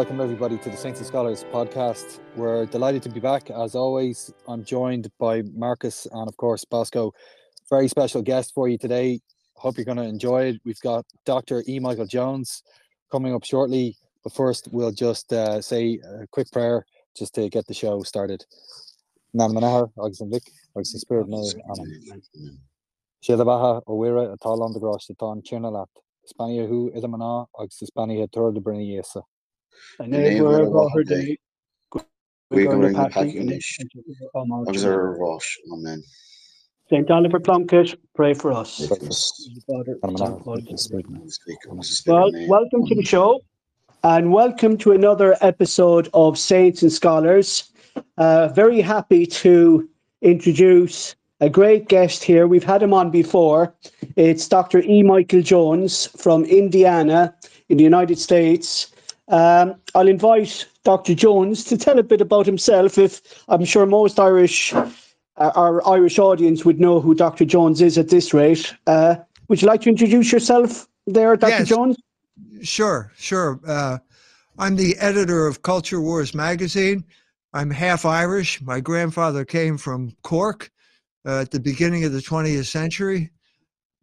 Welcome, everybody, to the Saints and Scholars podcast. We're delighted to be back. As always, I'm joined by Marcus and, of course, Bosco. Very special guest for you today. Hope you're going to enjoy it. We've got Dr. E. Michael Jones coming up shortly. But first, we'll just uh, say a quick prayer just to get the show started. Agus agus spirit no amen. Siad baha o wira a mana agus Spania tur de brinne yesa. And they were over the We go ring the packish. Agus ar Rosh. Amen. St. Oliver Plunkett, pray for us. Father, Father, Nan Son, manahar, Holy agus an Spirit. spirit. Speak on the Spirit Well, welcome to the show and welcome to another episode of Saints and Scholars. Uh, very happy to introduce a great guest here. We've had him on before. It's Dr. E. Michael Jones from Indiana in the United States. Um, I'll invite Dr. Jones to tell a bit about himself. If I'm sure most Irish, uh, our Irish audience would know who Dr. Jones is at this rate. Uh, would you like to introduce yourself there, Dr. Yes. Jones? Sure, sure. Uh, I'm the editor of Culture Wars magazine. I'm half Irish. My grandfather came from Cork uh, at the beginning of the 20th century.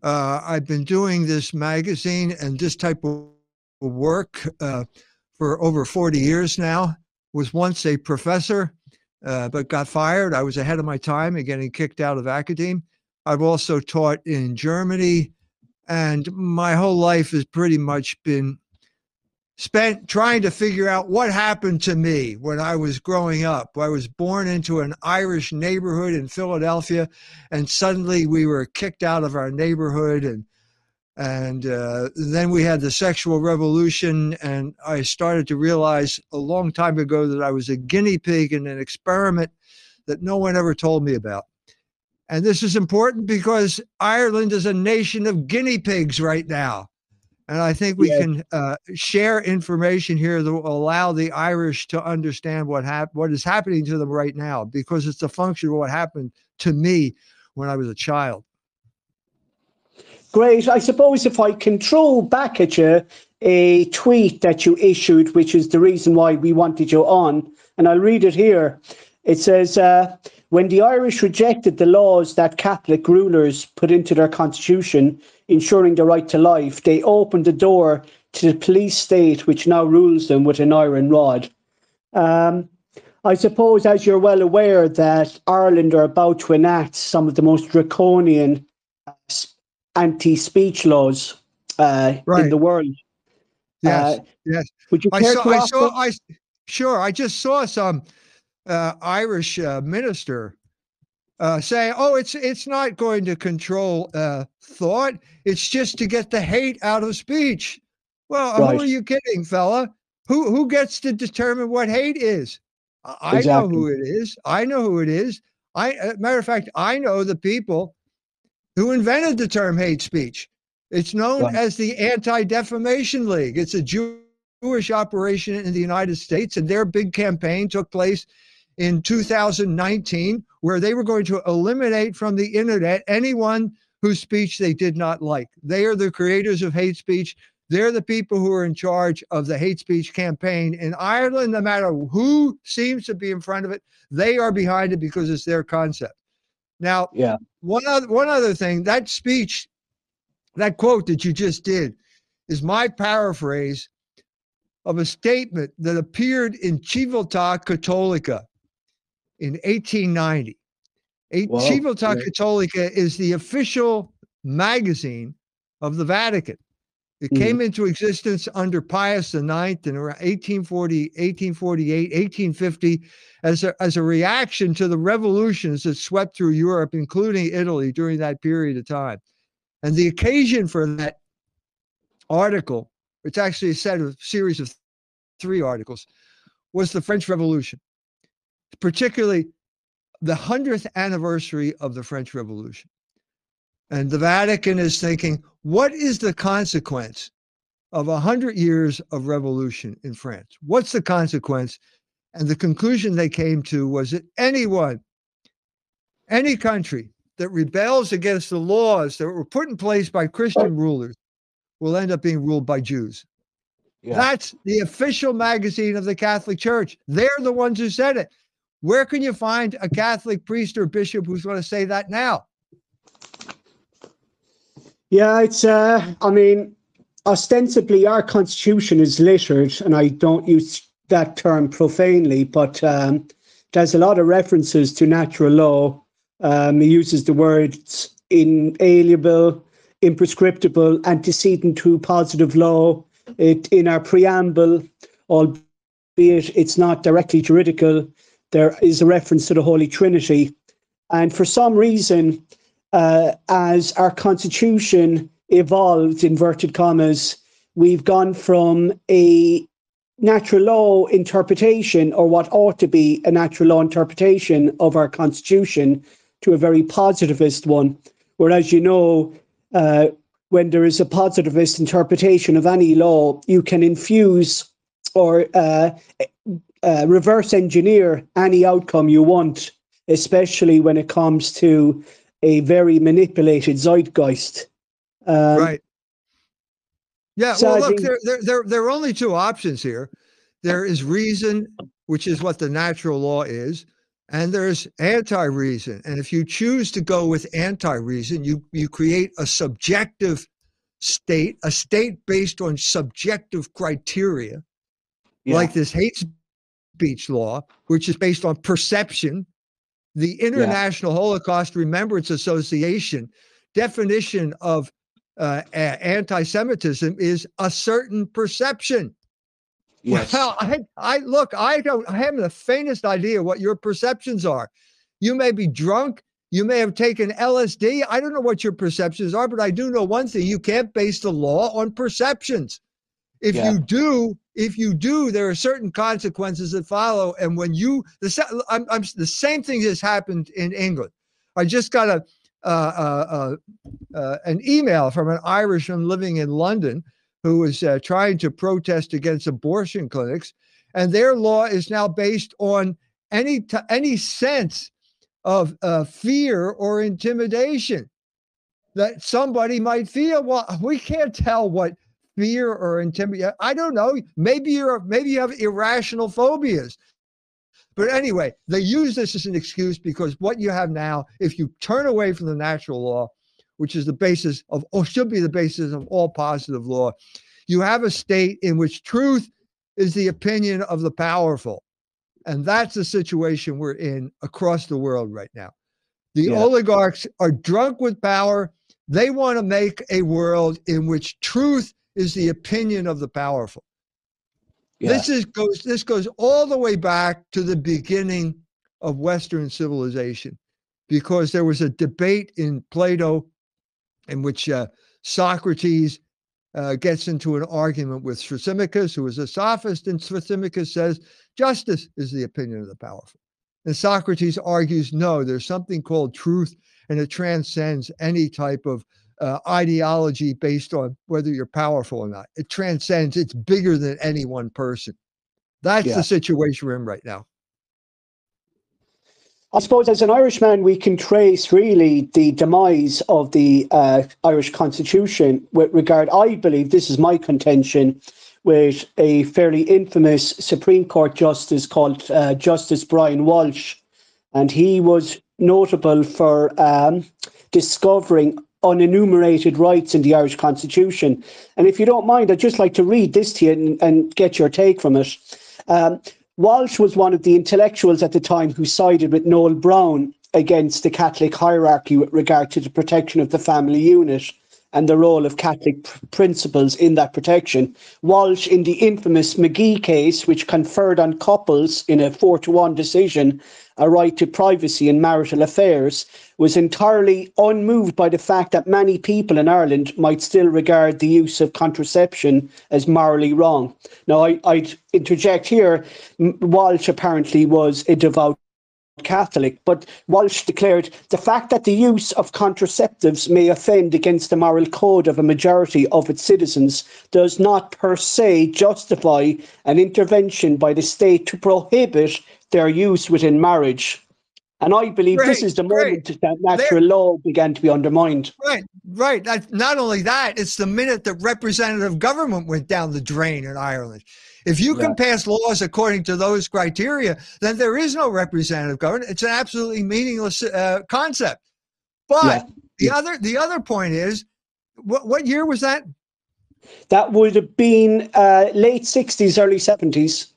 Uh, I've been doing this magazine and this type of work uh, for over 40 years now. Was once a professor, uh, but got fired. I was ahead of my time and getting kicked out of academe. I've also taught in Germany, and my whole life has pretty much been spent trying to figure out what happened to me when I was growing up. I was born into an Irish neighborhood in Philadelphia, and suddenly we were kicked out of our neighborhood, and and uh, then we had the sexual revolution, and I started to realize a long time ago that I was a guinea pig in an experiment that no one ever told me about. And this is important because Ireland is a nation of guinea pigs right now. And I think we Yeah. can uh, share information here that will allow the Irish to understand what hap- what is happening to them right now, because it's a function of what happened to me when I was a child. Great. I suppose if I control back at you a tweet that you issued, which is the reason why we wanted you on, and I'll read it here. It says, uh, when the Irish rejected the laws that Catholic rulers put into their constitution, ensuring the right to life, they opened the door to the police state, which now rules them with an iron rod. Um, I suppose, as you're well aware, that Ireland are about to enact some of the most draconian anti-speech laws uh, in the world. Yes, Uh, yes. Would you I care saw. to I offer- saw. I sure. I just saw some uh, Irish uh, minister uh, say, "Oh, it's it's not going to control uh, thought. It's just to get the hate out of speech." Well, Right. who are you kidding, fella? Who who gets to determine what hate is? I, I know who it is. I know who it is. I, uh, matter of fact, I know the people who invented the term hate speech. It's known Right. as the Anti Defamation League. It's a Jew- Jewish operation in the United States, and their big campaign took place in 2019, where they were going to eliminate from the internet anyone whose speech they did not like. They are the creators of hate speech. They're the people who are in charge of the hate speech campaign in Ireland. No matter who seems to be in front of it, they are behind it because it's their concept. Now, Yeah. one other one other thing, that speech, that quote that you just did, is my paraphrase of a statement that appeared in Civiltà Cattolica in 1890. A- Civiltà great. Cattolica is the official magazine of the Vatican. It Mhm. came into existence under Pius IX in around 1840, 1848, 1850 as a, as a reaction to the revolutions that swept through Europe, including Italy during that period of time. And the occasion for that article, it's actually a set of series of three articles, was the French Revolution, particularly the 100th anniversary of the French Revolution. And the Vatican is thinking, what is the consequence of a 100 years of revolution in France? What's the consequence? And the conclusion they came to was that anyone, any country that rebels against the laws that were put in place by Christian oh. rulers will end up being ruled by Jews. Yeah. That's the official magazine of the Catholic Church. They're the ones who said it. Where can you find a Catholic priest or bishop who's going to say that now? Yeah, it's, uh, I mean, ostensibly our constitution is littered, and I don't use that term profanely, but um, there's a lot of references to natural law. Um, he uses the words inalienable, imprescriptible, antecedent to positive law. It, in our preamble, albeit it's not directly juridical, there is a reference to the Holy Trinity. And for some reason, uh, as our constitution evolved, inverted commas, we've gone from a natural law interpretation, or what ought to be a natural law interpretation of our constitution, to a very positivist one. Whereas, you know, uh, when there is a positivist interpretation of any law, you can infuse or uh, uh, reverse engineer any outcome you want, especially when it comes to a very manipulated zeitgeist. Um, right. Yeah. So well, look, there, there, there, there are only two options here. There is reason, which is what the natural law is, and there's anti-reason. And if you choose to go with anti-reason, you you create a subjective state, a state based on subjective criteria, yeah. like this hate speech law, which is based on perception. The International yeah. Holocaust Remembrance Association definition of uh, anti-Semitism is a certain perception. Yes. Well, I, I look, I don't I have the faintest idea what your perceptions are. You may be drunk, you may have taken LSD. I don't know what your perceptions are, but I do know one thing: you can't base the law on perceptions. If yeah. you do, if you do, there are certain consequences that follow. And when you, the, I'm, I'm, the same thing has happened in England. I just got a uh, uh, uh, an email from an Irishman living in London who was uh, trying to protest against abortion clinics, and their law is now based on any t- any sense of uh, fear or intimidation that somebody might feel. Well, we can't tell what fear or intimidation. I don't know. Maybe you're maybe you have irrational phobias. But anyway, they use this as an excuse because what you have now, if you turn away from the natural law, which is the basis of, or should be the basis of all positive law. You have a state in which truth is the opinion of the powerful. And that's the situation we're in across the world right now. The yeah. oligarchs are drunk with power. They want to make a world in which truth is the opinion of the powerful. Yeah. This is goes this goes all the way back to the beginning of Western civilization, because there was a debate in Plato in which uh, Socrates uh, gets into an argument with Thrasymachus, who is a sophist, and Thrasymachus says, Justice is the opinion of the powerful. And Socrates argues, no, there's something called truth, and it transcends any type of uh, ideology based on whether you're powerful or not. It transcends, it's bigger than any one person. That's yeah. the situation we're in right now. I suppose as an Irishman, we can trace really the demise of the uh, Irish Constitution with regard, I believe, this is my contention, with a fairly infamous Supreme Court justice called uh, Justice Brian Walsh. And he was notable for um, discovering unenumerated rights in the Irish Constitution. And if you don't mind, I'd just like to read this to you and, and get your take from it. Um, Walsh was one of the intellectuals at the time who sided with Noel Browne against the Catholic hierarchy with regard to the protection of the family unit and the role of Catholic pr- principles in that protection. Walsh, in the infamous McGee case, which conferred on couples in a four to one decision a right to privacy in marital affairs, was entirely unmoved by the fact that many people in Ireland might still regard the use of contraception as morally wrong. Now, I, would interject here Walsh apparently was a devout Catholic, but Walsh declared the fact that the use of contraceptives may offend against the moral code of a majority of its citizens does not per se justify an intervention by the state to prohibit their use within marriage. And I believe great, this is the moment great. that natural there, law began to be undermined. Right, right. Not only that, it's the minute that representative government went down the drain in Ireland. If you yeah. can pass laws according to those criteria, then there is no representative government. It's an absolutely meaningless uh, concept. But yeah. the other the other point is, what what year was that? That would have been uh, late '60s, early '70s.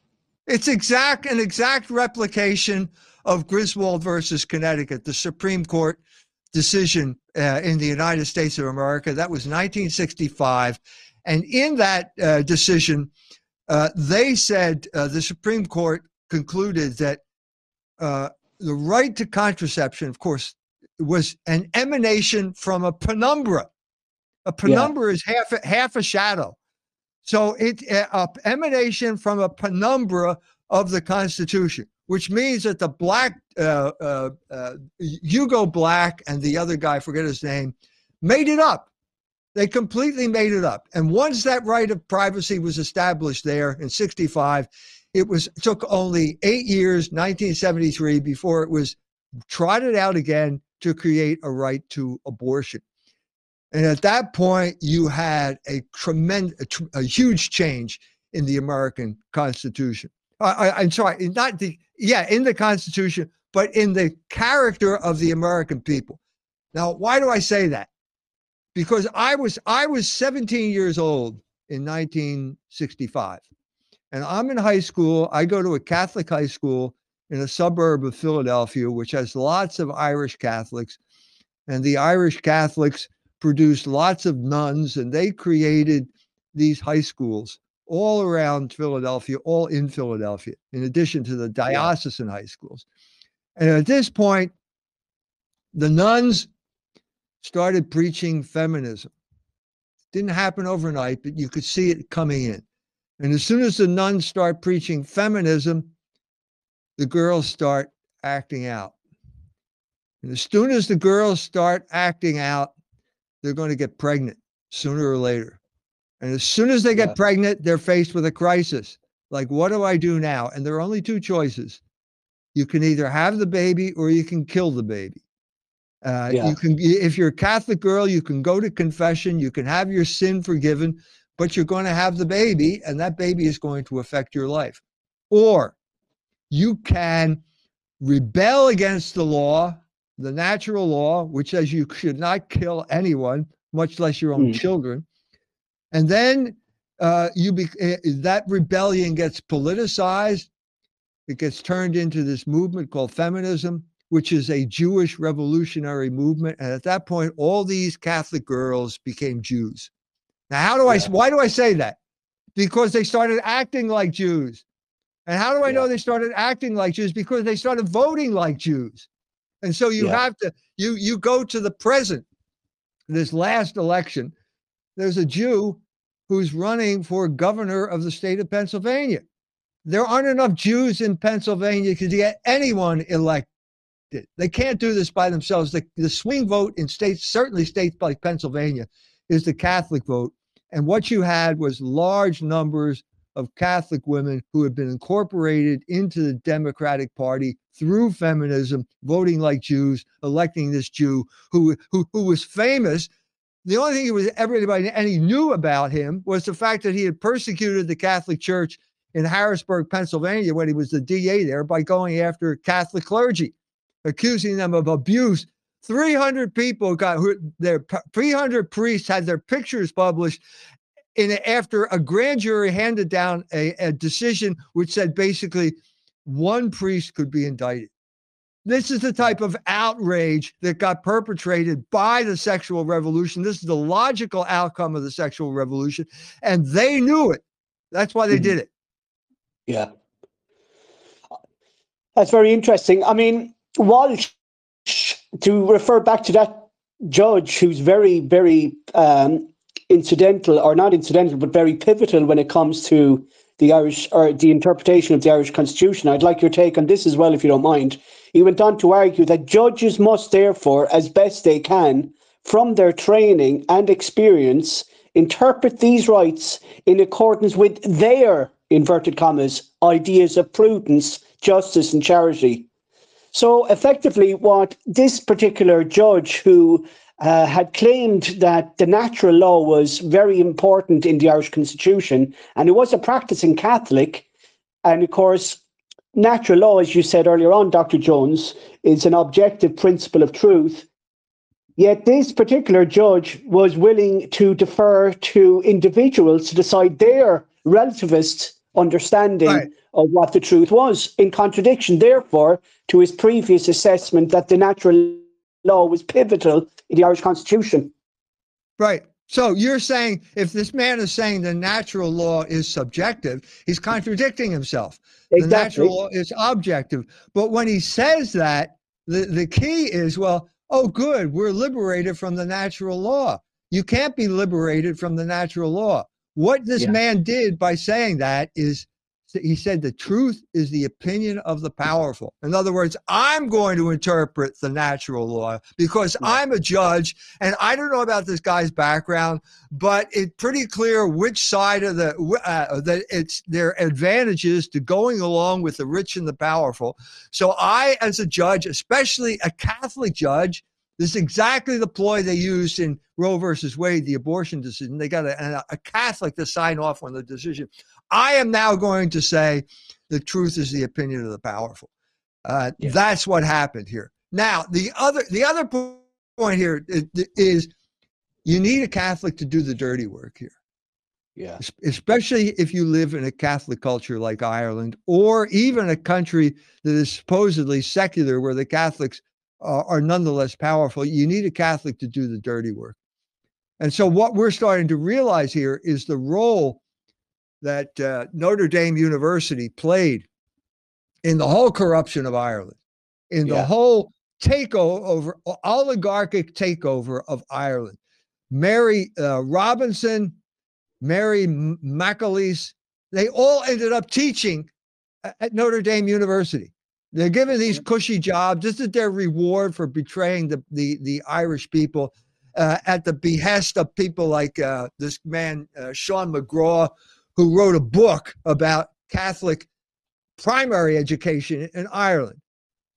It's exact an exact replication of Griswold versus Connecticut, the Supreme Court decision uh, in the United States of America. That was 1965. And in that uh, decision, uh, they said uh, the Supreme Court concluded that uh, the right to contraception, of course, was an emanation from a penumbra. A penumbra yeah. is half a, half a shadow. So it a emanation from a penumbra of the Constitution which means that the black uh, uh, uh, Hugo Black and the other guy, forget his name, made it up. They completely made it up. And once that right of privacy was established there in 65, it was took only eight years, 1973, before it was trotted out again to create a right to abortion. And at that point, you had a tremendous, a, a huge change in the American Constitution. I, I'm sorry, not the yeah, in the Constitution, but in the character of the American people. Now, why do I say that? Because I was I was 17 years old in 1965, and I'm in high school. I go to a Catholic high school in a suburb of Philadelphia, which has lots of Irish Catholics, and the Irish Catholics produced lots of nuns, and they created these high schools all around Philadelphia, all in Philadelphia, in addition to the diocesan high schools. And at this point, the nuns started preaching feminism. Didn't happen overnight, but you could see it coming in. And as soon as the nuns start preaching feminism, the girls start acting out. And as soon as the girls start acting out, they're going to get pregnant sooner or later. And as soon as they get yeah. pregnant, they're faced with a crisis. Like, what do I do now? And there are only two choices. You can either have the baby or you can kill the baby. Uh, yeah. You can, if you're a Catholic girl, you can go to confession, you can have your sin forgiven, but you're going to have the baby, and that baby is going to affect your life. Or you can rebel against the law, the natural law, which says you should not kill anyone, much less your own mm. children. And then uh, you be, uh, that rebellion gets politicized. It gets turned into this movement called feminism, which is a Jewish revolutionary movement. And at that point, all these Catholic girls became Jews. Now, how do yeah. I? Why do I say that? Because they started acting like Jews. And how do I yeah. know they started acting like Jews? Because they started voting like Jews. And so you yeah. have to you you go to the present, this last election, there's a Jew who's running for governor of the state of Pennsylvania. There aren't enough Jews in Pennsylvania to get anyone elected. They can't do this by themselves. The, the swing vote in states, certainly states like Pennsylvania, is the Catholic vote. And what you had was large numbers of Catholic women who had been incorporated into the Democratic Party through feminism, voting like Jews, electing this Jew who, who, who was famous the only thing he was everybody any knew about him was the fact that he had persecuted the Catholic Church in Harrisburg, Pennsylvania, when he was the DA there, by going after Catholic clergy, accusing them of abuse. 300 people got their 300 priests had their pictures published in after a grand jury handed down a, a decision which said basically one priest could be indicted. This is the type of outrage that got perpetrated by the sexual revolution. This is the logical outcome of the sexual revolution. And they knew it. That's why they mm-hmm. did it. Yeah. That's very interesting. I mean, Walsh, to refer back to that judge who's very, very um, incidental, or not incidental, but very pivotal when it comes to the Irish or the interpretation of the Irish Constitution. I'd like your take on this as well, if you don't mind. He went on to argue that judges must therefore, as best they can, from their training and experience, interpret these rights in accordance with their inverted commas ideas of prudence, justice, and charity. So effectively, what this particular judge who uh, had claimed that the natural law was very important in the Irish Constitution, and he was a practicing Catholic. And of course, natural law, as you said earlier on, Dr. Jones, is an objective principle of truth. Yet this particular judge was willing to defer to individuals to decide their relativist understanding right. Of what the truth was, in contradiction, therefore, to his previous assessment that the natural law was pivotal in the Irish Constitution. Right. So you're saying if this man is saying the natural law is subjective, he's contradicting himself. Exactly. The natural law is objective. But when he says that, the, the key is well, oh, good, we're liberated from the natural law. You can't be liberated from the natural law. What this yeah. man did by saying that is he said the truth is the opinion of the powerful. In other words, I'm going to interpret the natural law because I'm a judge and I don't know about this guy's background, but it's pretty clear which side of the uh, that it's their advantages to going along with the rich and the powerful. So I, as a judge, especially a Catholic judge, this is exactly the ploy they used in Roe versus Wade, the abortion decision. They got a, a, Catholic to sign off on the decision. I am now going to say the truth is the opinion of the powerful. Uh, yeah. That's what happened here. Now, the other the other point here is you need a Catholic to do the dirty work here. Yeah. Especially if you live in a Catholic culture like Ireland or even a country that is supposedly secular where the Catholics uh, are nonetheless powerful. You need a Catholic to do the dirty work. And so, what we're starting to realize here is the role that uh, Notre Dame University played in the whole corruption of Ireland, in the yeah. whole takeover, oligarchic takeover of Ireland. Mary uh, Robinson, Mary McAleese, they all ended up teaching at Notre Dame University. They're given these cushy jobs. This is their reward for betraying the the, the Irish people uh, at the behest of people like uh, this man uh, Sean McGraw, who wrote a book about Catholic primary education in Ireland.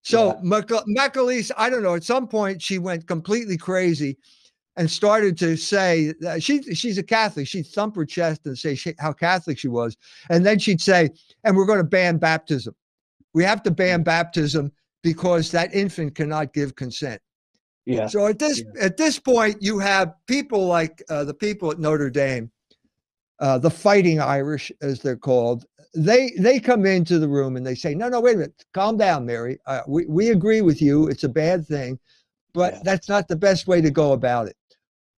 So yeah. McAleese, I don't know. At some point, she went completely crazy and started to say that she she's a Catholic. She'd thump her chest and say she, how Catholic she was, and then she'd say, "And we're going to ban baptism." We have to ban baptism because that infant cannot give consent. Yeah. So at this yeah. at this point, you have people like uh, the people at Notre Dame, uh, the Fighting Irish, as they're called. They they come into the room and they say, "No, no, wait a minute, calm down, Mary. Uh, we we agree with you. It's a bad thing, but yeah. that's not the best way to go about it."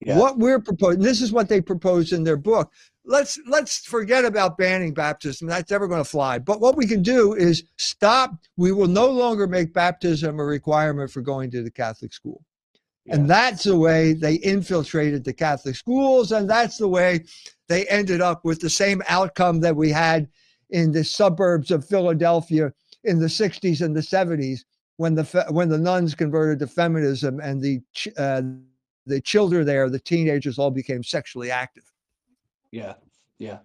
Yeah. What we're proposing, this is what they propose in their book let's let's forget about banning baptism. That's never going to fly. But what we can do is stop. We will no longer make baptism a requirement for going to the Catholic school. Yeah. And that's the way they infiltrated the Catholic schools, and that's the way they ended up with the same outcome that we had in the suburbs of Philadelphia in the 60s and the 70s when the when the nuns converted to feminism and the uh, the children there, the teenagers, all became sexually active. Yeah, yeah.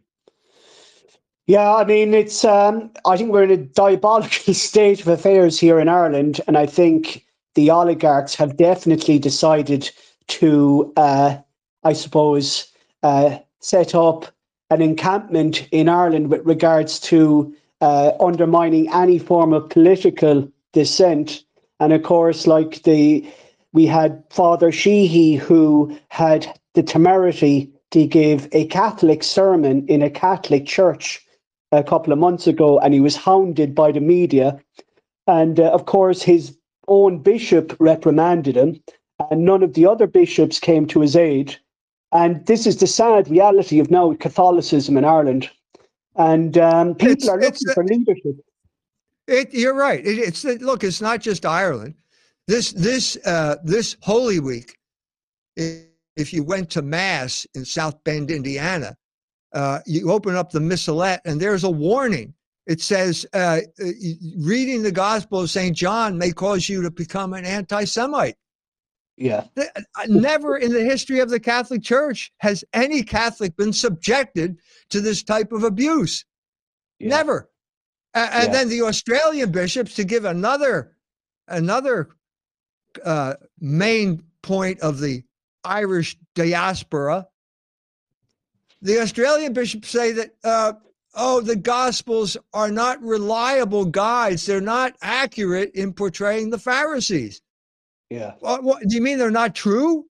Yeah, I mean, it's. Um, I think we're in a diabolical state of affairs here in Ireland, and I think the oligarchs have definitely decided to, uh, I suppose, uh, set up an encampment in Ireland with regards to uh, undermining any form of political dissent. And of course, like the we had Father Sheehy who had the temerity to give a Catholic sermon in a Catholic church a couple of months ago, and he was hounded by the media. And uh, of course, his own bishop reprimanded him, and none of the other bishops came to his aid. And this is the sad reality of now Catholicism in Ireland. And um, people it's, are looking for leadership. It, you're right. It, it's look. It's not just Ireland. This this uh, this Holy Week. If you went to Mass in South Bend, Indiana, uh, you open up the missalette and there's a warning. It says, uh, uh reading the Gospel of St. John may cause you to become an anti Semite. Yeah. Uh, never in the history of the Catholic Church has any Catholic been subjected to this type of abuse. Yeah. Never. And yeah. then the Australian bishops, to give another another uh, main point of the Irish diaspora. The Australian bishops say that, uh, oh, the Gospels are not reliable guides. They're not accurate in portraying the Pharisees. Yeah. Uh, what, what, do you mean they're not true?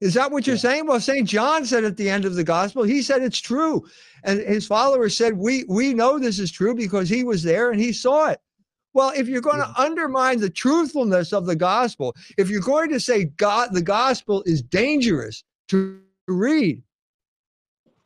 Is that what you're yeah. saying? Well, St. John said at the end of the gospel, he said it's true. And his followers said, we, we know this is true because he was there and he saw it. Well, if you're going yeah. to undermine the truthfulness of the gospel, if you're going to say God, the gospel is dangerous to read,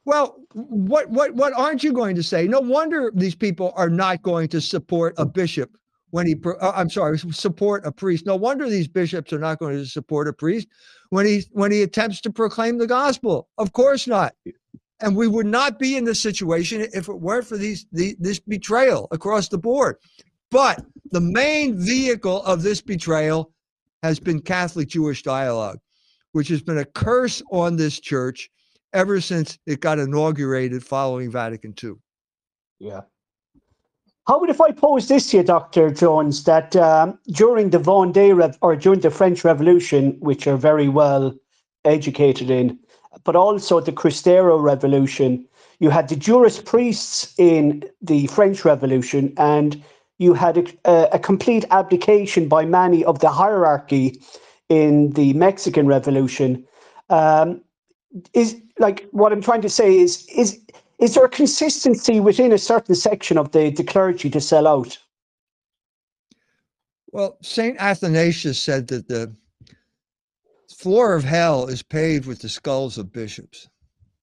well, what what what aren't you going to say? No wonder these people are not going to support a bishop when he. Uh, I'm sorry, support a priest. No wonder these bishops are not going to support a priest when he when he attempts to proclaim the gospel. Of course not. And we would not be in this situation if it weren't for these the, this betrayal across the board. But the main vehicle of this betrayal has been Catholic Jewish dialogue, which has been a curse on this church ever since it got inaugurated following Vatican II. Yeah. How would if I pose this to you, Dr. Jones, that um, during the Vendée Rev- or during the French Revolution, which are very well educated in, but also the Cristero Revolution, you had the juring priests in the French Revolution, and you had a, a complete abdication by many of the hierarchy in the Mexican Revolution. Um, is like what I'm trying to say is is is there a consistency within a certain section of the, the clergy to sell out? Well, Saint Athanasius said that the floor of hell is paved with the skulls of bishops.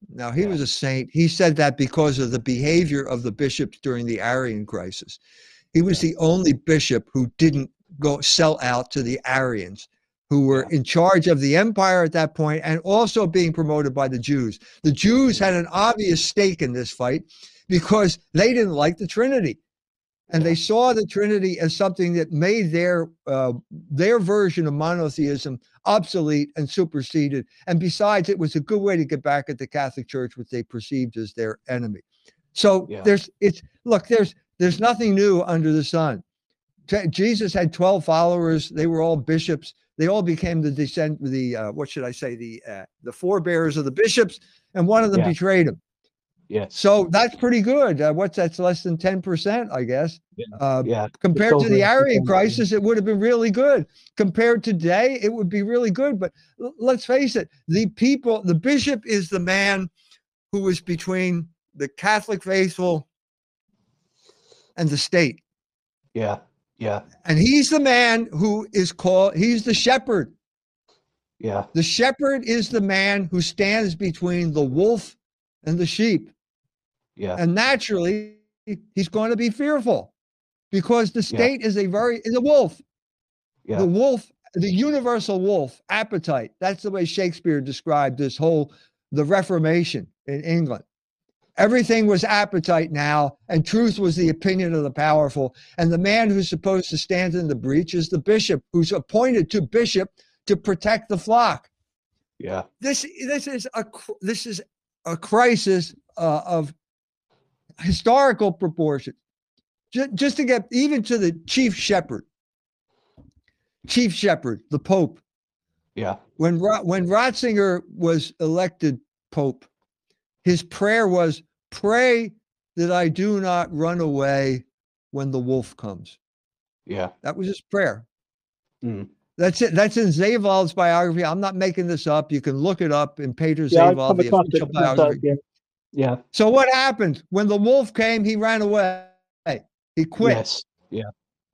Now, he yeah. was a saint. He said that because of the behavior of the bishops during the Arian crisis. He was yeah. the only bishop who didn't go sell out to the Arians who were in charge of the empire at that point and also being promoted by the Jews. The Jews had an obvious stake in this fight because they didn't like the Trinity. And they saw the Trinity as something that made their uh, their version of monotheism obsolete and superseded. And besides, it was a good way to get back at the Catholic Church, which they perceived as their enemy. So yeah. there's it's look there's there's nothing new under the sun. Jesus had 12 followers. They were all bishops. They all became the descent, the uh, what should I say, the uh, the forebears of the bishops, and one of them yeah. betrayed him. Yeah. So that's pretty good. Uh, what's that's less than ten percent, I guess. Yeah. Uh, yeah. Compared to the Arian crisis, it would have been really good. Compared to today, it would be really good. But l- let's face it: the people, the bishop is the man who is between the Catholic faithful and the state. Yeah. Yeah. And he's the man who is called, he's the shepherd. Yeah. The shepherd is the man who stands between the wolf and the sheep. Yeah. And naturally, he's going to be fearful because the state yeah. is a very, is a wolf. Yeah. The wolf, the universal wolf appetite. That's the way Shakespeare described this whole, the Reformation in England. Everything was appetite now, and truth was the opinion of the powerful. And the man who's supposed to stand in the breach is the bishop, who's appointed to bishop to protect the flock. Yeah. This this is a this is a crisis uh, of historical proportions. Just, just to get even to the chief shepherd, chief shepherd, the Pope. Yeah. When when Ratzinger was elected Pope, his prayer was, Pray that I do not run away when the wolf comes. Yeah. That was his prayer. Mm. That's it. That's in Seewald's biography. I'm not making this up. You can look it up in Peter yeah, the official biography. yeah. yeah. So what happened? When the wolf came, he ran away. He quit. Yes. Yeah.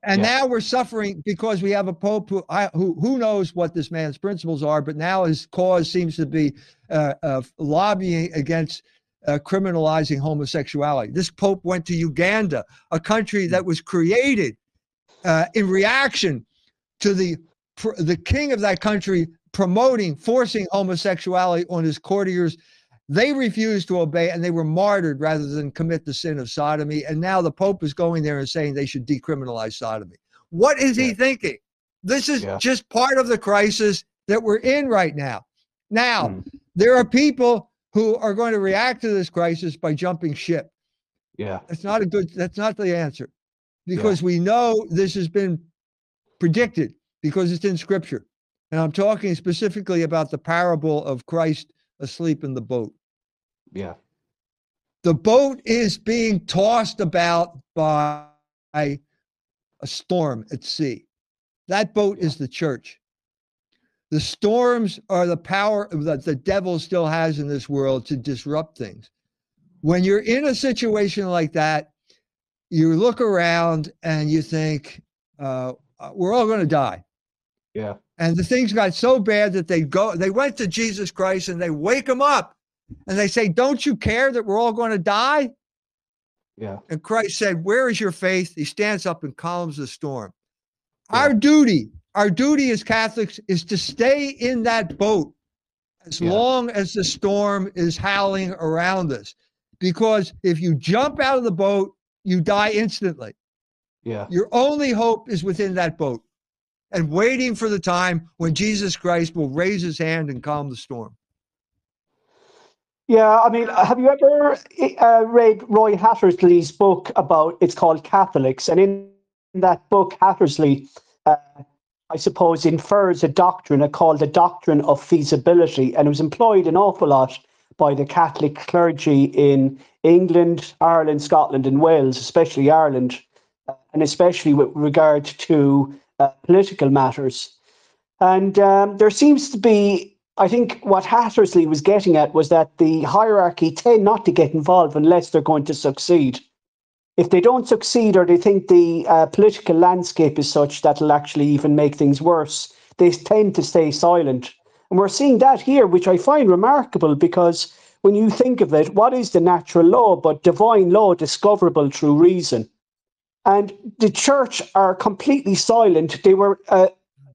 And yeah. now we're suffering because we have a pope who, I, who who knows what this man's principles are, but now his cause seems to be uh, uh, lobbying against uh, criminalizing homosexuality. This pope went to Uganda, a country that was created uh, in reaction to the the king of that country promoting, forcing homosexuality on his courtiers. They refused to obey and they were martyred rather than commit the sin of sodomy. And now the Pope is going there and saying they should decriminalize sodomy. What is he thinking? This is yeah. just part of the crisis that we're in right now. Now, mm. there are people who are going to react to this crisis by jumping ship. Yeah. That's not a good, that's not the answer because yeah. we know this has been predicted. because it's in scripture. And I'm talking specifically about the parable of Christ asleep in the boat. Yeah. The boat is being tossed about by a storm at sea. That boat is the church. The storms are the power that the devil still has in this world to disrupt things. When you're in a situation like that, you look around and you think, uh, we're all going to die. Yeah. And the things got so bad that they go, they went to Jesus Christ and they wake him up and they say, Don't you care that we're all going to die? Yeah. And Christ said, Where is your faith? He stands up and calms the storm. Yeah. Our duty, our duty as Catholics is to stay in that boat as yeah. long as the storm is howling around us. Because if you jump out of the boat, you die instantly. Yeah. Your only hope is within that boat and waiting for the time when Jesus Christ will raise his hand and calm the storm. Yeah, I mean, have you ever uh, read Roy Hattersley's book about it's called Catholics? And in that book, Hattersley, uh, I suppose, infers a doctrine called the doctrine of feasibility, and it was employed an awful lot by the Catholic clergy in England, Ireland, Scotland, and Wales, especially Ireland, uh, and especially with regard to uh, political matters. And um, there seems to be, I think, what Hattersley was getting at was that the hierarchy tend not to get involved unless they're going to succeed. If they don't succeed or they think the uh, political landscape is such that will actually even make things worse, they tend to stay silent. And we're seeing that here, which I find remarkable because when you think of it, what is the natural law but divine law discoverable through reason? And the church are completely silent. They were uh,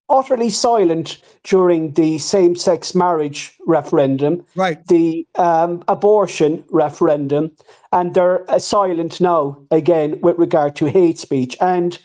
utterly silent during the same sex marriage referendum, right. the um, abortion referendum, and they're uh, silent now again with regard to hate speech. And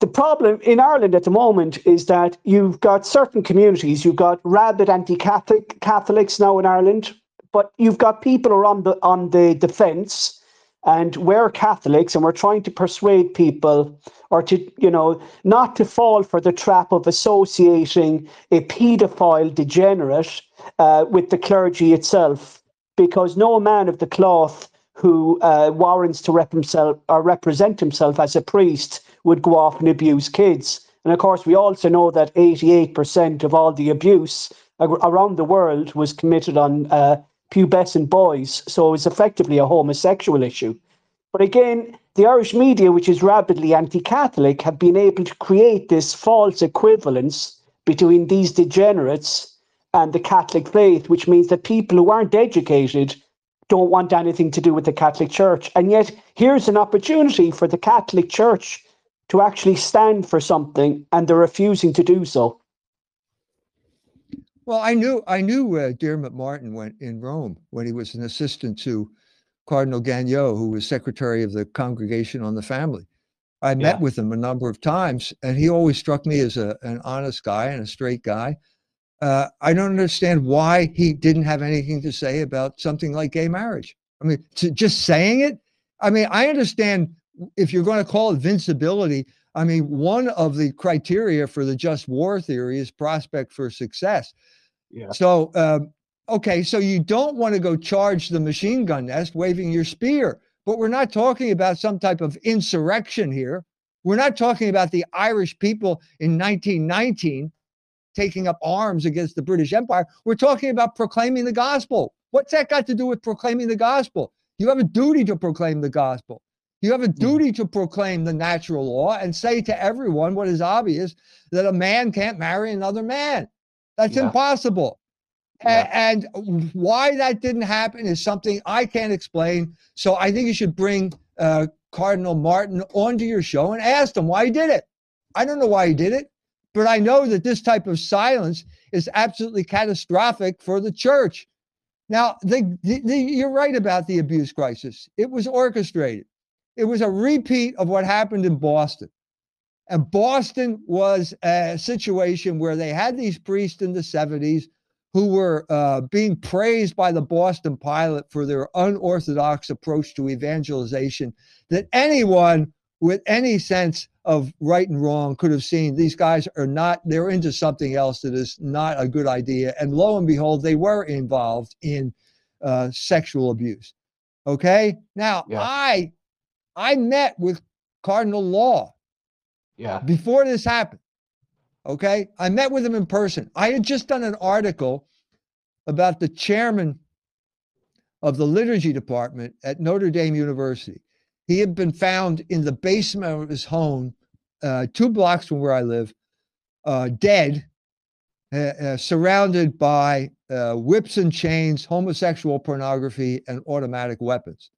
the problem in Ireland at the moment is that you've got certain communities, you've got rabid anti-Catholic Catholics now in Ireland, but you've got people who are on the on the defence and we're Catholics and we're trying to persuade people or to, you know, not to fall for the trap of associating a paedophile degenerate uh, with the clergy itself, because no man of the cloth who uh, warrants to rep himself or represent himself as a priest would go off and abuse kids. And of course, we also know that 88% of all the abuse around the world was committed on uh, pubescent boys. So it's effectively a homosexual issue. But again, the Irish media, which is rabidly anti Catholic, have been able to create this false equivalence between these degenerates and the Catholic faith, which means that people who aren't educated don't want anything to do with the Catholic Church. And yet, here's an opportunity for the Catholic Church to actually stand for something, and they're refusing to do so. Well, I knew I knew uh, Diarmuid Martin went in Rome when he was an assistant to Cardinal Gagnon, who was secretary of the Congregation on the Family. I yeah. met with him a number of times, and he always struck me as a, an honest guy and a straight guy. Uh, I don't understand why he didn't have anything to say about something like gay marriage. I mean, to, just saying it. I mean, I understand if you're going to call it vincibility. I mean, one of the criteria for the just war theory is prospect for success. Yeah. So, um, okay, so you don't want to go charge the machine gun nest waving your spear, but we're not talking about some type of insurrection here. We're not talking about the Irish people in 1919 taking up arms against the British Empire. We're talking about proclaiming the gospel. What's that got to do with proclaiming the gospel? You have a duty to proclaim the gospel. You have a hmm. duty to proclaim the natural law and say to everyone what is obvious that a man can't marry another man. That's yeah. impossible. Yeah. And, why that didn't happen is something I can't explain. So I think you should bring uh, Cardinal Martin onto your show and ask him why he did it. I don't know why he did it, but I know that this type of silence is absolutely catastrophic for the church. Now, the, the, the, you're right about the abuse crisis. It was orchestrated. It was a repeat of what happened in Boston. And Boston was a situation where they had these priests in the 70s who were uh, being praised by the Boston Pilot for their unorthodox approach to evangelization, that anyone with any sense of right and wrong could have seen these guys are not they're into something else that is not a good idea. And lo and behold they were involved in uh, sexual abuse. Okay? Now yeah. i i met with cardinal law yeah. before this happened okay i met with him in person i had just done an article about the chairman of the liturgy department at notre dame university he had been found in the basement of his home, uh, two blocks from where I live, uh, dead, uh, uh surrounded by uh, whips and chains, homosexual pornography, and automatic weapons.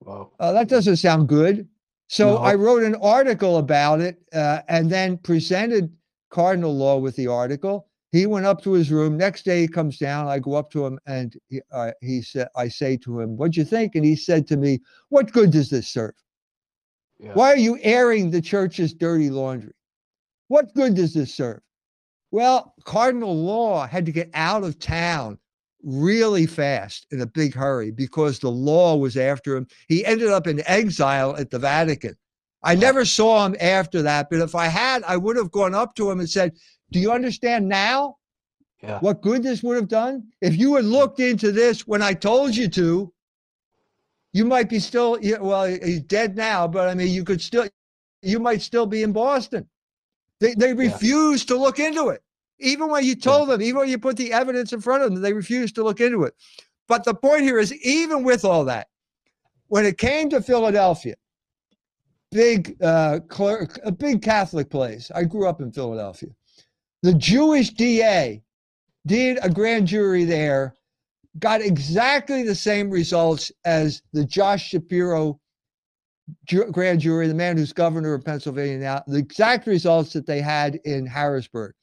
Wow. Uh, that doesn't sound good. So no. I wrote an article about it and then presented Cardinal Law with the article. He went up to his room. Next day, he comes down. I go up to him and he, uh, he said, I say to him, What'd you think? And he said to me, What good does this serve? Yeah. Why are you airing the church's dirty laundry? What good does this serve? Well, Cardinal Law had to get out of town really fast in a big hurry because the law was after him. He ended up in exile at the Vatican. I never saw him after that, but if I had, I would have gone up to him and said, do you understand now yeah. what good this would have done? If you had looked into this when I told you to, you might be still, well, he's dead now, but I mean, you could still, you might still be in Boston. They, they refused yeah. to look into it. Even when you told yeah. them, even when you put the evidence in front of them, they refused to look into it. But the point here is, even with all that, when it came to Philadelphia, big, uh, clerk, a big Catholic place. I grew up in Philadelphia. The Jewish DA did a grand jury there, got exactly the same results as the Josh Shapiro grand jury, the man who's governor of Pennsylvania now, the exact results that they had in Harrisburg.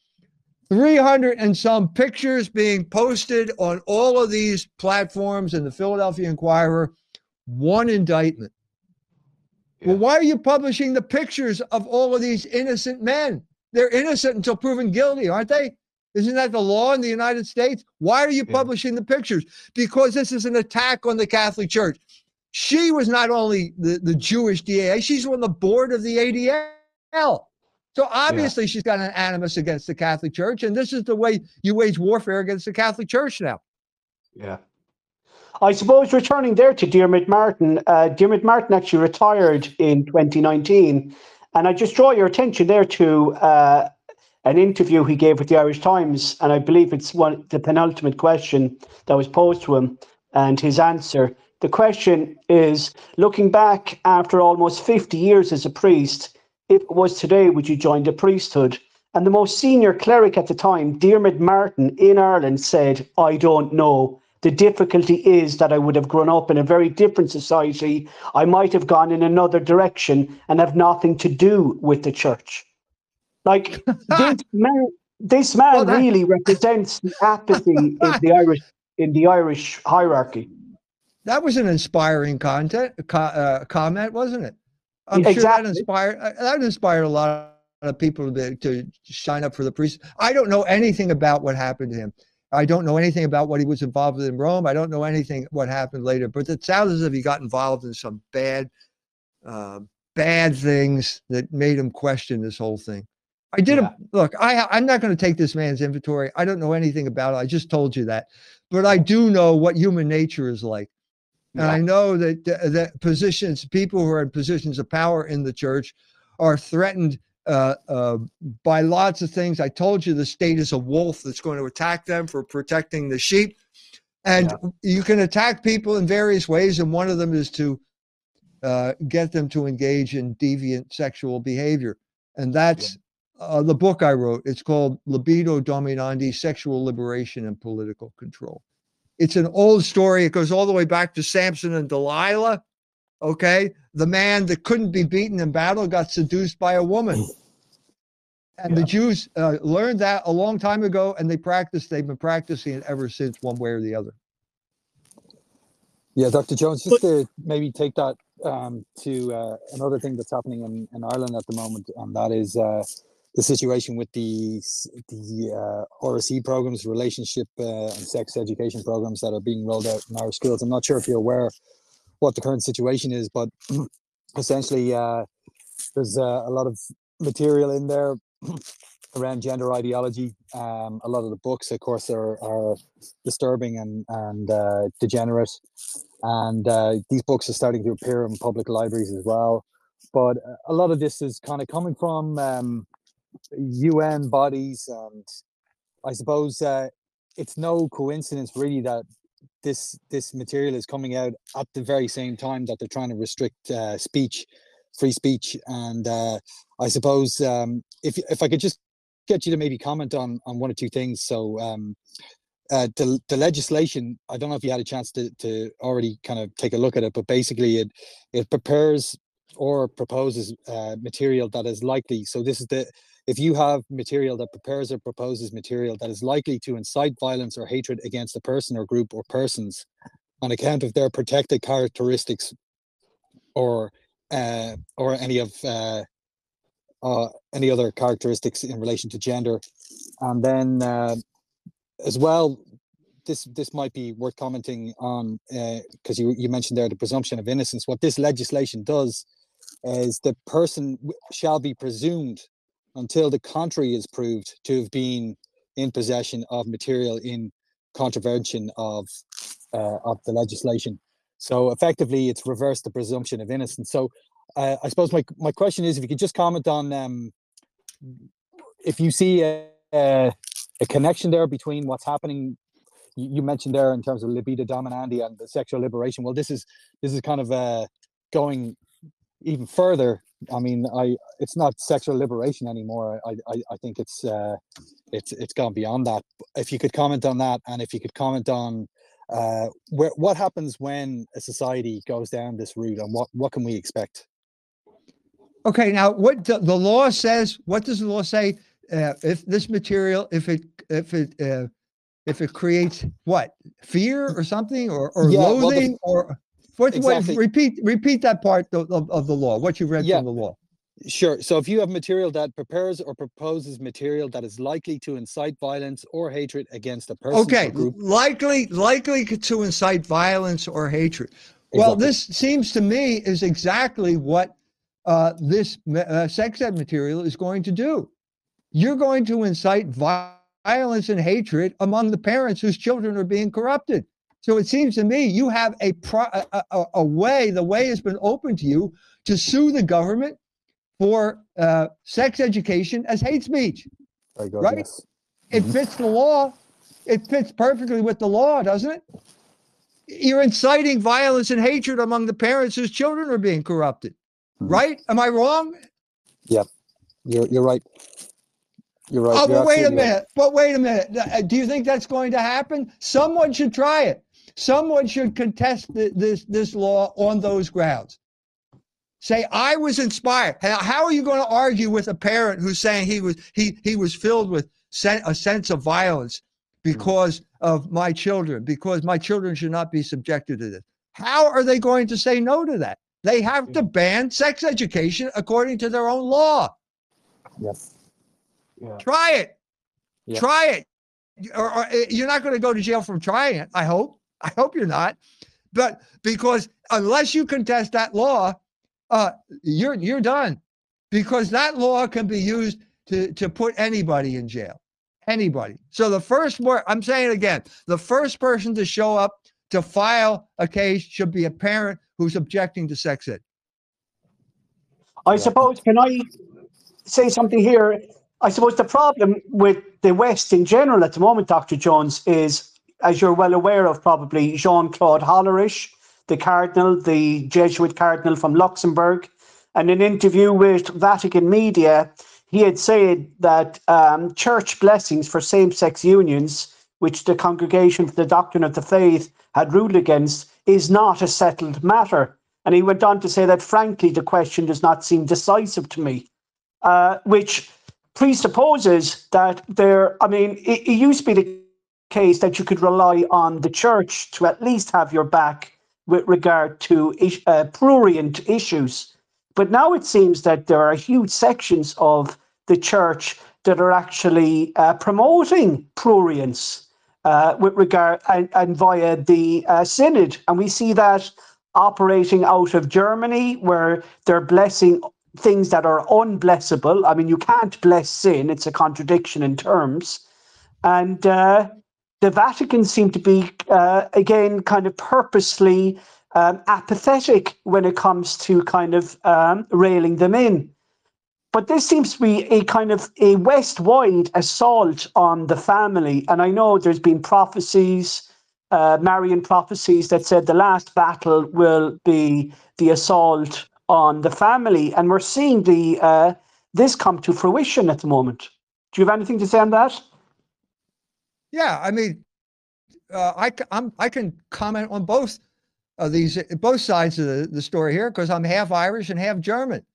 300 and some pictures being posted on all of these platforms in the Philadelphia Inquirer, one indictment. Yeah. Well, why are you publishing the pictures of all of these innocent men? They're innocent until proven guilty, aren't they? Isn't that the law in the United States? Why are you yeah. publishing the pictures? Because this is an attack on the Catholic Church. She was not only the, the Jewish DA, she's on the board of the ADL. So obviously yeah. she's got an animus against the Catholic Church, and this is the way you wage warfare against the Catholic Church now. Yeah. I suppose returning there to Diarmuid Martin, uh, Diarmuid Martin actually retired in 2019 and I just draw your attention there to uh, an interview he gave with the Irish Times, and I believe it's one the penultimate question that was posed to him, and his answer. The question is: Looking back after almost fifty years as a priest, if it was today, would you join the priesthood? And the most senior cleric at the time, Diarmuid Martin in Ireland, said, "I don't know." The difficulty is that I would have grown up in a very different society. I might have gone in another direction and have nothing to do with the church. Like this man, this man well, that... really represents the apathy in the Irish in the Irish hierarchy. That was an inspiring content uh, comment, wasn't it? I'm exactly. sure that inspired uh, that inspired a lot of people to, to sign up for the priest. I don't know anything about what happened to him. I don't know anything about what he was involved with in Rome. I don't know anything what happened later, but it sounds as if he got involved in some bad, uh, bad things that made him question this whole thing. I did yeah. a, look. I I'm not going to take this man's inventory. I don't know anything about it. I just told you that, but I do know what human nature is like, and yeah. I know that that positions, people who are in positions of power in the church, are threatened uh, uh, by lots of things. I told you the state is a wolf that's going to attack them for protecting the sheep. And yeah. you can attack people in various ways, and one of them is to uh, get them to engage in deviant sexual behavior. And that's yeah. uh, the book I wrote. It's called Libido Dominandi Sexual Liberation and Political Control. It's an old story. It goes all the way back to Samson and Delilah. Okay. The man that couldn't be beaten in battle got seduced by a woman. And yeah. the Jews uh, learned that a long time ago and they practiced, they've been practicing it ever since, one way or the other. Yeah, Dr. Jones, just to maybe take that um, to uh, another thing that's happening in, in Ireland at the moment, and that is uh, the situation with the the uh, RSE programs, relationship uh, and sex education programs that are being rolled out in our schools. I'm not sure if you're aware what the current situation is, but essentially, uh, there's uh, a lot of material in there around gender ideology. Um, a lot of the books, of course, are, are disturbing and and uh, degenerate, and uh, these books are starting to appear in public libraries as well. But a lot of this is kind of coming from um, UN bodies, and I suppose uh, it's no coincidence really that this this material is coming out at the very same time that they're trying to restrict uh, speech, free speech, and uh, I suppose um, if if I could just get you to maybe comment on on one or two things. So um, uh, the the legislation, I don't know if you had a chance to to already kind of take a look at it, but basically it it prepares or proposes uh, material that is likely. So this is the if you have material that prepares or proposes material that is likely to incite violence or hatred against a person or group or persons on account of their protected characteristics or uh, or any of uh, uh, any other characteristics in relation to gender, and then uh, as well, this this might be worth commenting on because uh, you you mentioned there the presumption of innocence. What this legislation does is the person shall be presumed until the contrary is proved to have been in possession of material in contravention of uh, of the legislation. So effectively, it's reversed the presumption of innocence. So uh, I suppose my my question is, if you could just comment on um, if you see a, a, a, connection there between what's happening. You, mentioned there in terms of libido dominandi and the sexual liberation. Well, this is this is kind of uh, going even further I mean, I it's not sexual liberation anymore. I I, I think it's uh, it's it's gone beyond that. If you could comment on that, and if you could comment on uh, where what happens when a society goes down this route, and what what can we expect? Okay, now what the, the law says? What does the law say? Uh, if this material, if it if it uh, if it creates what fear or something or or yeah, loathing well, the, or what, exactly. what, repeat repeat that part of, of, of the law. What you read yeah. from the law. Sure. So if you have material that prepares or proposes material that is likely to incite violence or hatred against a person okay. group. Likely, likely to incite violence or hatred. Exactly. Well, this seems to me is exactly what uh, this uh, sex ed material is going to do. You're going to incite violence and hatred among the parents whose children are being corrupted. So it seems to me you have a, pro, a, a, a way, the way has been open to you to sue the government for uh, sex education as hate speech. right? Yes. It mm-hmm. fits the law. It fits perfectly with the law, doesn't it? You're inciting violence and hatred among the parents whose children are being corrupted. Mm-hmm. Right? Am I wrong? Yep. You're, you're right. You're right. Oh, but wait a minute. Right. But wait a minute. Do you think that's going to happen? Someone should try it. Someone should contest th- this this law on those grounds. Say I was inspired. How are you going to argue with a parent who's saying he was he he was filled with sen- a sense of violence because of my children, because my children should not be subjected to this? How are they going to say no to that? They have to ban sex education according to their own law. Yes. Yeah. Try it. Yeah. Try it. Or, or, eh, you're not going to go to jail from trying it. I hope. I hope you're not. But because unless you contest that law, uh, you're you're done. Because that law can be used to, to put anybody in jail. Anybody. So the first more I'm saying again, the first person to show up to file a case should be a parent who's objecting to sex ed. I suppose, can I say something here? I suppose the problem with the West in general at the moment, Dr. Jones, is as you're well aware of, probably Jean Claude Hollerich, the cardinal, the Jesuit cardinal from Luxembourg. And in an interview with Vatican Media, he had said that um, church blessings for same sex unions, which the Congregation for the Doctrine of the Faith had ruled against, is not a settled matter. And he went on to say that, frankly, the question does not seem decisive to me, uh, which presupposes that there, I mean, it, it used to be the case that you could rely on the church to at least have your back with regard to uh, prurient issues. But now it seems that there are huge sections of the church that are actually uh, promoting prurience uh, with regard and, and via the uh, synod, and we see that operating out of Germany, where they're blessing things that are unblessable. I mean, you can't bless sin, it's a contradiction in terms. And uh, the Vatican seemed to be, uh, again, kind of purposely um, apathetic when it comes to kind of um, railing them in. But this seems to be a kind of a West wide assault on the family. And I know there's been prophecies, uh, Marian prophecies, that said the last battle will be the assault on the family. And we're seeing the uh, this come to fruition at the moment. Do you have anything to say on that? Yeah, I mean, uh, I, I'm, I can comment on both of these, both sides of the, the story here, because I'm half Irish and half German.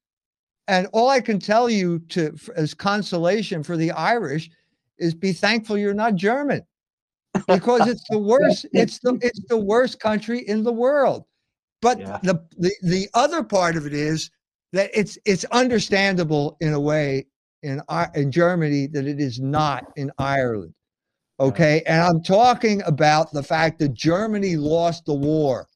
And all I can tell you to as consolation for the Irish is be thankful you're not German. Because it's the worst, it's the it's the worst country in the world. But yeah. the, the the other part of it is that it's it's understandable in a way in in Germany that it is not in Ireland. Okay, uh-huh. and I'm talking about the fact that Germany lost the war.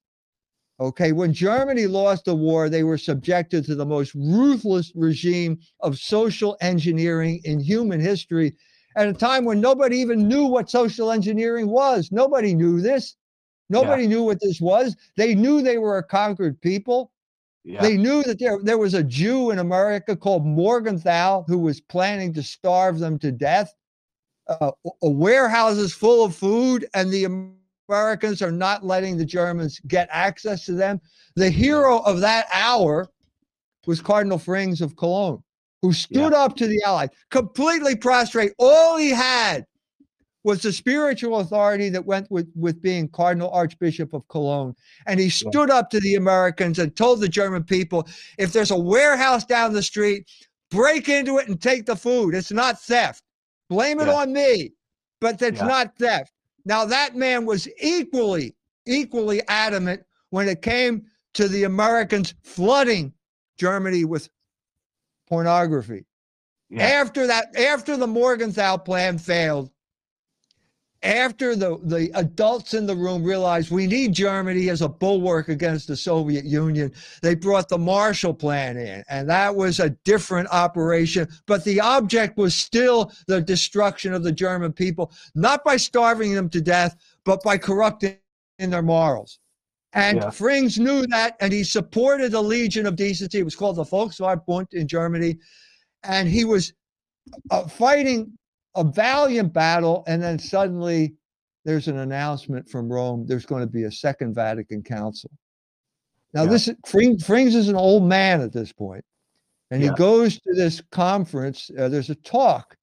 Okay, when Germany lost the war, they were subjected to the most ruthless regime of social engineering in human history at a time when nobody even knew what social engineering was. Nobody knew this. Nobody yeah. knew what this was. They knew they were a conquered people. Yeah. They knew that there, there was a Jew in America called Morgenthau who was planning to starve them to death. Uh, warehouses full of food, and the Americans are not letting the Germans get access to them. The hero of that hour was Cardinal Frings of Cologne, who stood yeah. up to the Allies, completely prostrate. All he had was the spiritual authority that went with, with being Cardinal Archbishop of Cologne. And he stood yeah. up to the Americans and told the German people if there's a warehouse down the street, break into it and take the food. It's not theft. Blame it yeah. on me, but it's not theft. Now, that man was equally, equally adamant when it came to the Americans flooding Germany with pornography. Yeah. After that, after the Morgenthau plan failed, after the, the adults in the room realized we need Germany as a bulwark against the Soviet Union, they brought the Marshall Plan in. And that was a different operation. But the object was still the destruction of the German people, not by starving them to death, but by corrupting their morals. And yeah. Frings knew that, and he supported the Legion of Decency. It was called the Volkswartbund in Germany. And he was uh, fighting a valiant battle, and then suddenly there's an announcement from Rome there's going to be a second Vatican Council. Now, yeah. this Frings, Frings is an old man at this point, and yeah. he goes to this conference. Uh, there's a talk,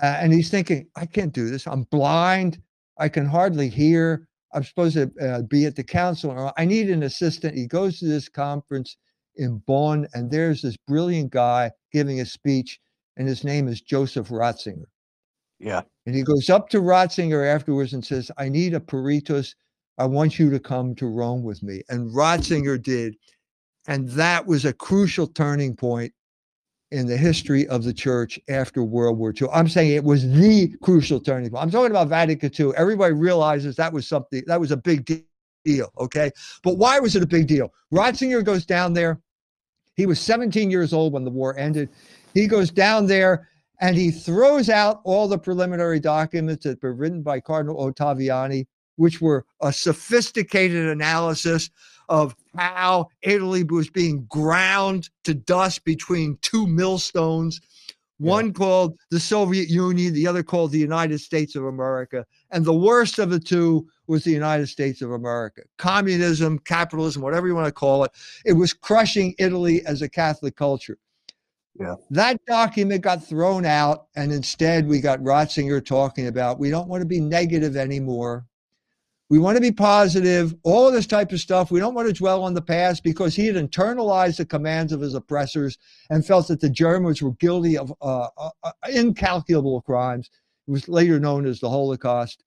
uh, and he's thinking, I can't do this. I'm blind. I can hardly hear. I'm supposed to uh, be at the council. I need an assistant. He goes to this conference in Bonn, and there's this brilliant guy giving a speech, and his name is Joseph Ratzinger. Yeah. And he goes up to Ratzinger afterwards and says, I need a peritus. I want you to come to Rome with me. And Ratzinger did. And that was a crucial turning point in the history of the church after World War II. I'm saying it was the crucial turning point. I'm talking about Vatican II. Everybody realizes that was something, that was a big deal. Okay. But why was it a big deal? Ratzinger goes down there. He was 17 years old when the war ended. He goes down there and he throws out all the preliminary documents that were written by Cardinal Ottaviani, which were a sophisticated analysis of how Italy was being ground to dust between two millstones, one yeah. called the Soviet Union, the other called the United States of America. And the worst of the two was the United States of America. Communism, capitalism, whatever you want to call it, it was crushing Italy as a Catholic culture. Yeah. That document got thrown out, and instead we got Ratzinger talking about we don't want to be negative anymore. We want to be positive, all this type of stuff. We don't want to dwell on the past because he had internalized the commands of his oppressors and felt that the Germans were guilty of uh, uh, uh incalculable crimes. It was later known as the Holocaust.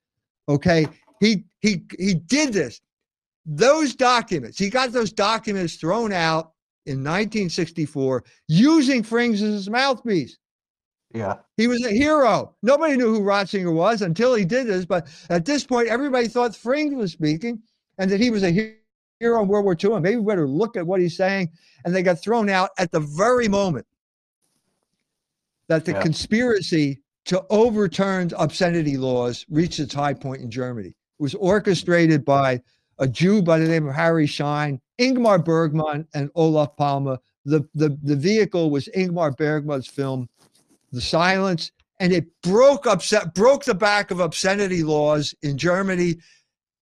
Okay, he he he did this. Those documents, he got those documents thrown out in 1964 using Frings as his mouthpiece. Yeah. He was a hero. Nobody knew who Ratzinger was until he did this. But at this point, everybody thought Frings was speaking and that he was a on World War II and maybe we better look at what he's saying. And they got thrown out at the very moment that the yeah. conspiracy to overturn obscenity laws reached its high point in Germany. It was orchestrated by a Jew by the name of Harry Schein, Ingmar Bergman, and Olof Palme. The, the, the vehicle was Ingmar Bergman's film, The Silence, and it broke upset broke the back of obscenity laws in Germany.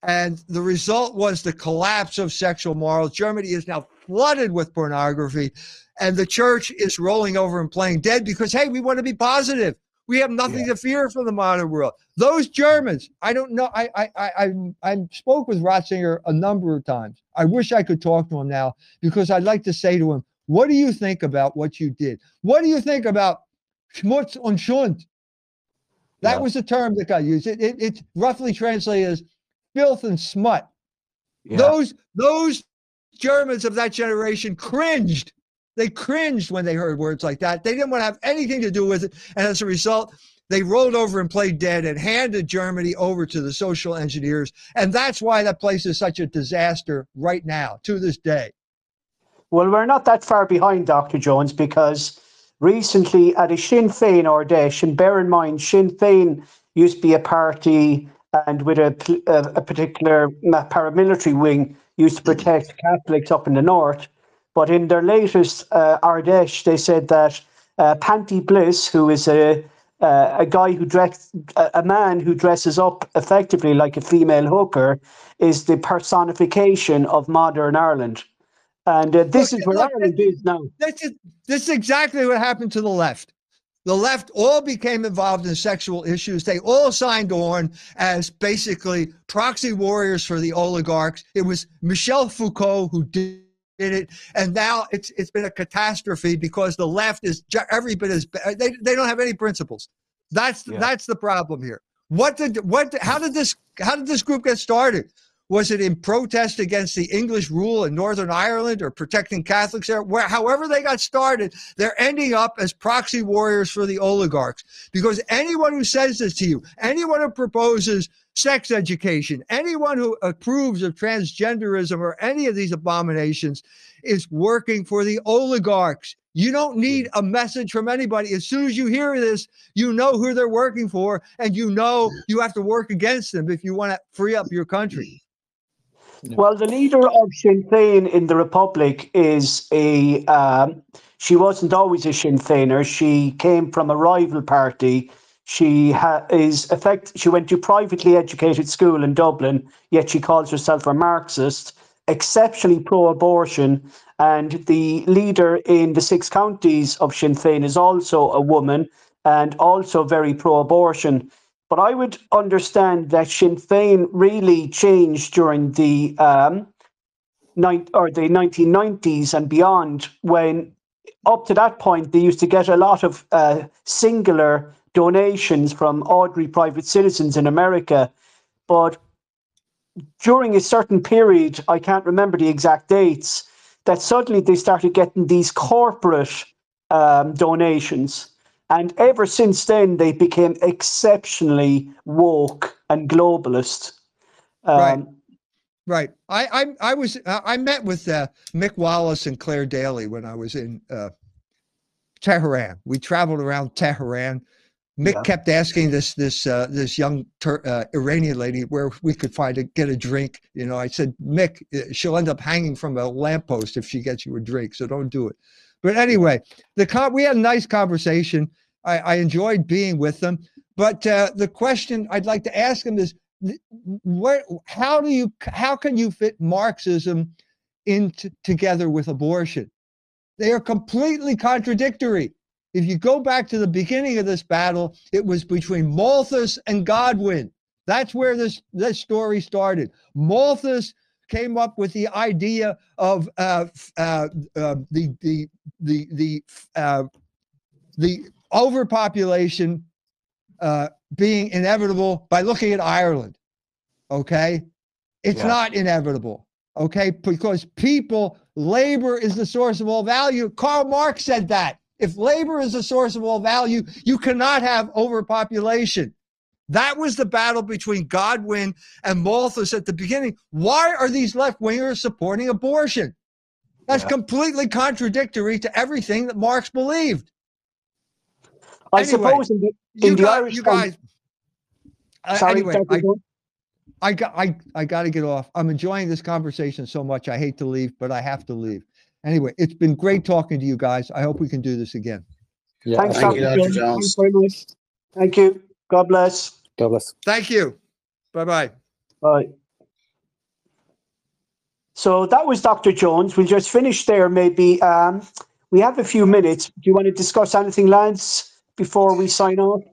And the result was the collapse of sexual morals. Germany is now flooded with pornography, and the church is rolling over and playing dead because, hey, we want to be positive. We have nothing yeah. to fear from the modern world. Those Germans, I don't know. I, I I I spoke with Ratzinger a number of times. I wish I could talk to him now because I'd like to say to him, "What do you think about what you did? What do you think about Schmutz und Schund?" That yeah. was the term that got used. It, it, it roughly translated as filth and smut. Yeah. Those those Germans of that generation cringed. They cringed when they heard words like that. They didn't want to have anything to do with it. And as a result, they rolled over and played dead and handed Germany over to the social engineers. And that's why that place is such a disaster right now, to this day. Well, we're not that far behind, Dr. Jones, because recently at a Sinn Féin and bear in mind, Sinn Féin used to be a party and with a, a particular paramilitary wing used to protect Catholics up in the north. But in their latest uh, Ard Fheis, they said that uh, Panti Bliss, who is a uh, a guy who dress a, man who dresses up effectively like a female hooker, is the personification of modern Ireland. And uh, this look, is where look, Ireland is now. This is, this is exactly what happened to the left. The left all became involved in sexual issues. They all signed on as basically proxy warriors for the oligarchs. It was Michel Foucault who did it, and now it's it's been a catastrophe because the left is every bit as they they don't have any principles. That's yeah. that's the problem here. What did what how did this how did this group get started? Was it in protest against the English rule in Northern Ireland or protecting Catholics there? Where, however they got started, they're ending up as proxy warriors for the oligarchs. Because anyone who says this to you, anyone who proposes sex education, anyone who approves of transgenderism or any of these abominations is working for the oligarchs. You don't need a message from anybody. As soon as you hear this, you know who they're working for, and you know you have to work against them if you want to free up your country. Well, the leader of Sinn Féin in the Republic is a. Um, she wasn't always a Sinn Féiner. She came from a rival party. She ha- is effect. She went to privately educated school in Dublin, yet she calls herself a Marxist, exceptionally pro-abortion, and the leader in the six counties of Sinn Féin is also a woman and also very pro-abortion. But I would understand that Sinn Féin really changed during the um, ni- or the 1990s and beyond, when up to that point they used to get a lot of uh, singular donations from ordinary private citizens in America. But during a certain period, I can't remember the exact dates, that suddenly they started getting these corporate um, donations. And ever since then, they became exceptionally woke and globalist. Um, right. Right. I, I, I was I met with uh, Mick Wallace and Clare Daly when I was in uh, Tehran. We traveled around Tehran. Mick yeah. kept asking this this uh, this young uh, Iranian lady where we could find a get a drink. You know, I said, Mick, uh, she'll end up hanging from a lamppost if she gets you a drink, so don't do it. But anyway, the con- we had a nice conversation. I, I enjoyed being with them. But uh, the question I'd like to ask them is, what? How do you? How can you fit Marxism into together with abortion? They are completely contradictory. If you go back to the beginning of this battle, it was between Malthus and Godwin. That's where this this story started. Malthus came up with the idea of uh, uh, uh, the the the the uh, the overpopulation uh, being inevitable by looking at Ireland. Okay, it's yeah. not inevitable. Okay, because people, labor is the source of all value. Karl Marx said that. If labor is the source of all value, you cannot have overpopulation. That was the battle between Godwin and Malthus at the beginning. Why are these left wingers supporting abortion? That's yeah. completely contradictory to everything that Marx believed. I anyway, suppose in the, in you, the got, Irish you guys. Uh, sorry, anyway, I, I got I, I got to get off. I'm enjoying this conversation so much. I hate to leave, but I have to leave. Anyway, it's been great talking to you guys. I hope we can do this again. Yeah. Thanks, Thank Dr. You, Dr. Jones. very much. Thank you. God bless. God bless. Thank you. Bye-bye. Bye. So that was Dr. Jones. We'll just finish there. Maybe um, we have a few minutes. Do you want to discuss anything, Lance, before we sign off?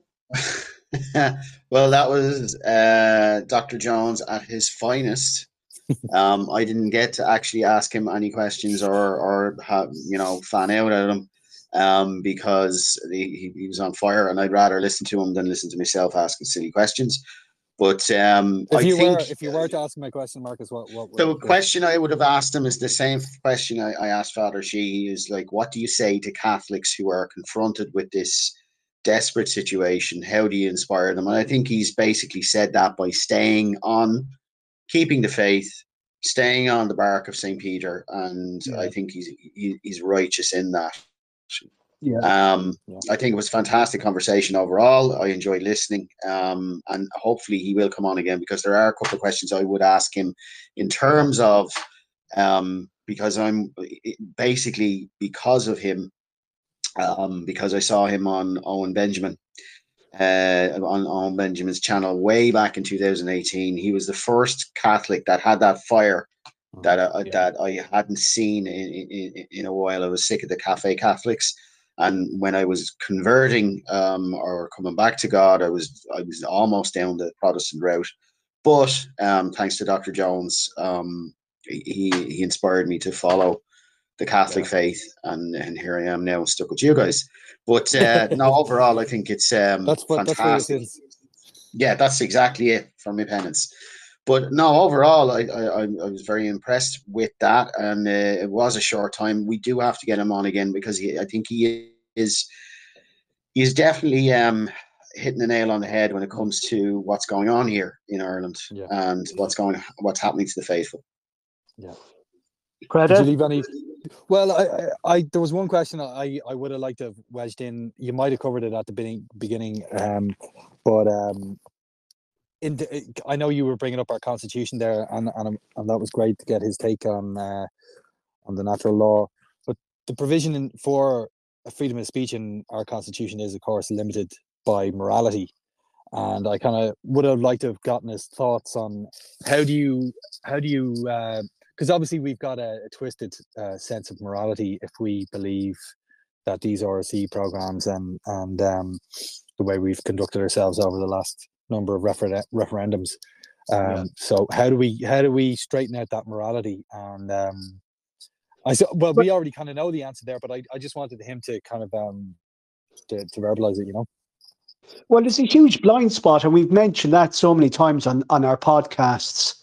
well, that was uh, Dr. Jones at his finest. Um, I didn't get to actually ask him any questions or, or have, you know, fan out at him um, because he, he was on fire, and I'd rather listen to him than listen to myself asking silly questions. But um, if I you think were, if you were to ask my question, Marcus, what what? The question I would have asked him is the same question I, I asked Father She is like, what do you say to Catholics who are confronted with this desperate situation? How do you inspire them? And I think he's basically said that by staying on, keeping the faith, staying on the bark of Saint Peter, and yeah. I think he's he, he's righteous in that. Yeah. Um, yeah. I think it was a fantastic conversation overall. I enjoyed listening, um, and hopefully he will come on again because there are a couple of questions I would ask him in terms of um, because I'm basically because of him, um, because I saw him on Owen Benjamin. Uh, on, on Benjamin's channel way back in 2018, he was the first Catholic that had that fire oh, that I, yeah. that I hadn't seen in, in, in a while. I was sick of the cafe Catholics, and when I was converting um, or coming back to God, I was I was almost down the Protestant route. But um, thanks to Dr. Jones, um, he he inspired me to follow the Catholic yeah. faith, and and here I am now stuck with you guys. But uh, no, overall, I think it's um, that's what, fantastic. That's yeah, that's exactly it for my penance. But no, overall, I, I, I was very impressed with that, and uh, it was a short time. We do have to get him on again because he, I think he is he's definitely um, hitting the nail on the head when it comes to what's going on here in Ireland yeah. and what's going what's happening to the faithful. Yeah. Credit. Did you leave any? Well, I, I, there was one question I, I would have liked to have wedged in. You might have covered it at the beginning, beginning, um, but um, in the, I know you were bringing up our constitution there, and and and that was great to get his take on uh, on the natural law. But the provision in, for freedom of speech in our constitution is, of course, limited by morality. And I kind of would have liked to have gotten his thoughts on how do you how do you because obviously we've got a, a twisted uh, sense of morality if we believe that these RSE programs and and um, the way we've conducted ourselves over the last number of refer- referendums. Um, yeah. So how do we how do we straighten out that morality? And um, I said, well, we already kind of know the answer there, but I, I just wanted him to kind of um to, to verbalize it, you know. Well, it's a huge blind spot, and we've mentioned that so many times on on our podcasts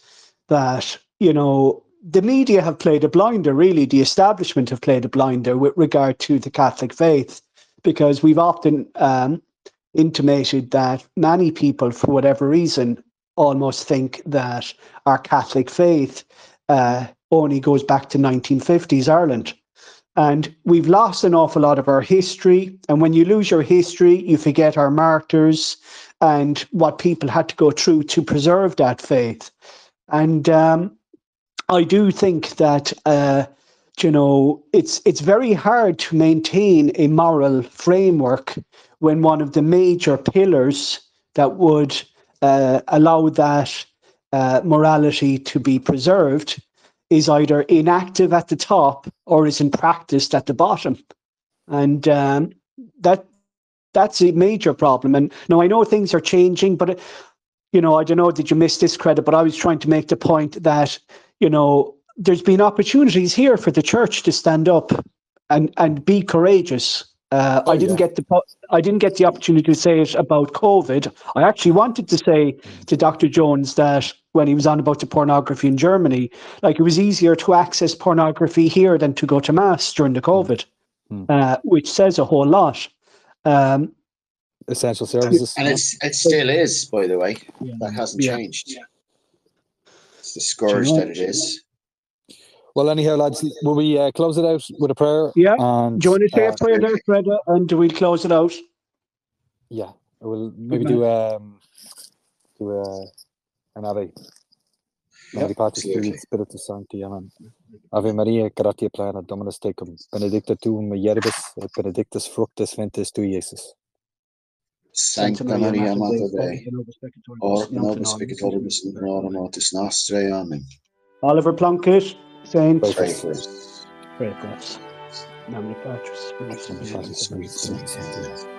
that you know the media have played a blinder. Really, the establishment have played a blinder with regard to the Catholic faith, because we've often um, intimated that many people, for whatever reason, almost think that our Catholic faith uh, only goes back to 1950s Ireland. And we've lost an awful lot of our history. And when you lose your history, you forget our martyrs and what people had to go through to preserve that faith. And um, I do think that uh, you know it's it's very hard to maintain a moral framework when one of the major pillars that would uh, allow that uh, morality to be preserved is either inactive at the top or is in practice at the bottom, and um, that that's a major problem. And now I know things are changing, but you know I don't know. Did you miss this credit? But I was trying to make the point that you know there's been opportunities here for the church to stand up and and be courageous uh, oh, I didn't yeah. get the I didn't get the opportunity to say it about COVID. I actually wanted to say to Dr. Jones that when he was on about the pornography in Germany, like it was easier to access pornography here than to go to mass during the COVID, mm. uh, which says a whole lot. Um, essential services. And it's it still is, by the way. Yeah. That hasn't Yeah. changed. It's the scourge know- that it is. Well, anyhow, lads, will we uh, close it out with a prayer? Yeah. And, Do you want to say uh, a prayer there, Fred, and do we close it out? Yeah, we'll maybe do um do uh, an Ave. Yeah, Ave Patris absolutely. Filii Spiritus Sancti. Amen. Ave Maria, gratia plena, Dominus tecum, benedicta tu mulieribus, et benedictus fructus ventris tu, Iesus. Sancta Maria Mater Dei, or nobis peccatoribus in hora mortis nostrae. Amen. Oliver Plunkett, Saint. Pray Pray for for us. us. Pray for us. Nomine Patris, Spiritus Patris, Sancti. Spiritus Sancti.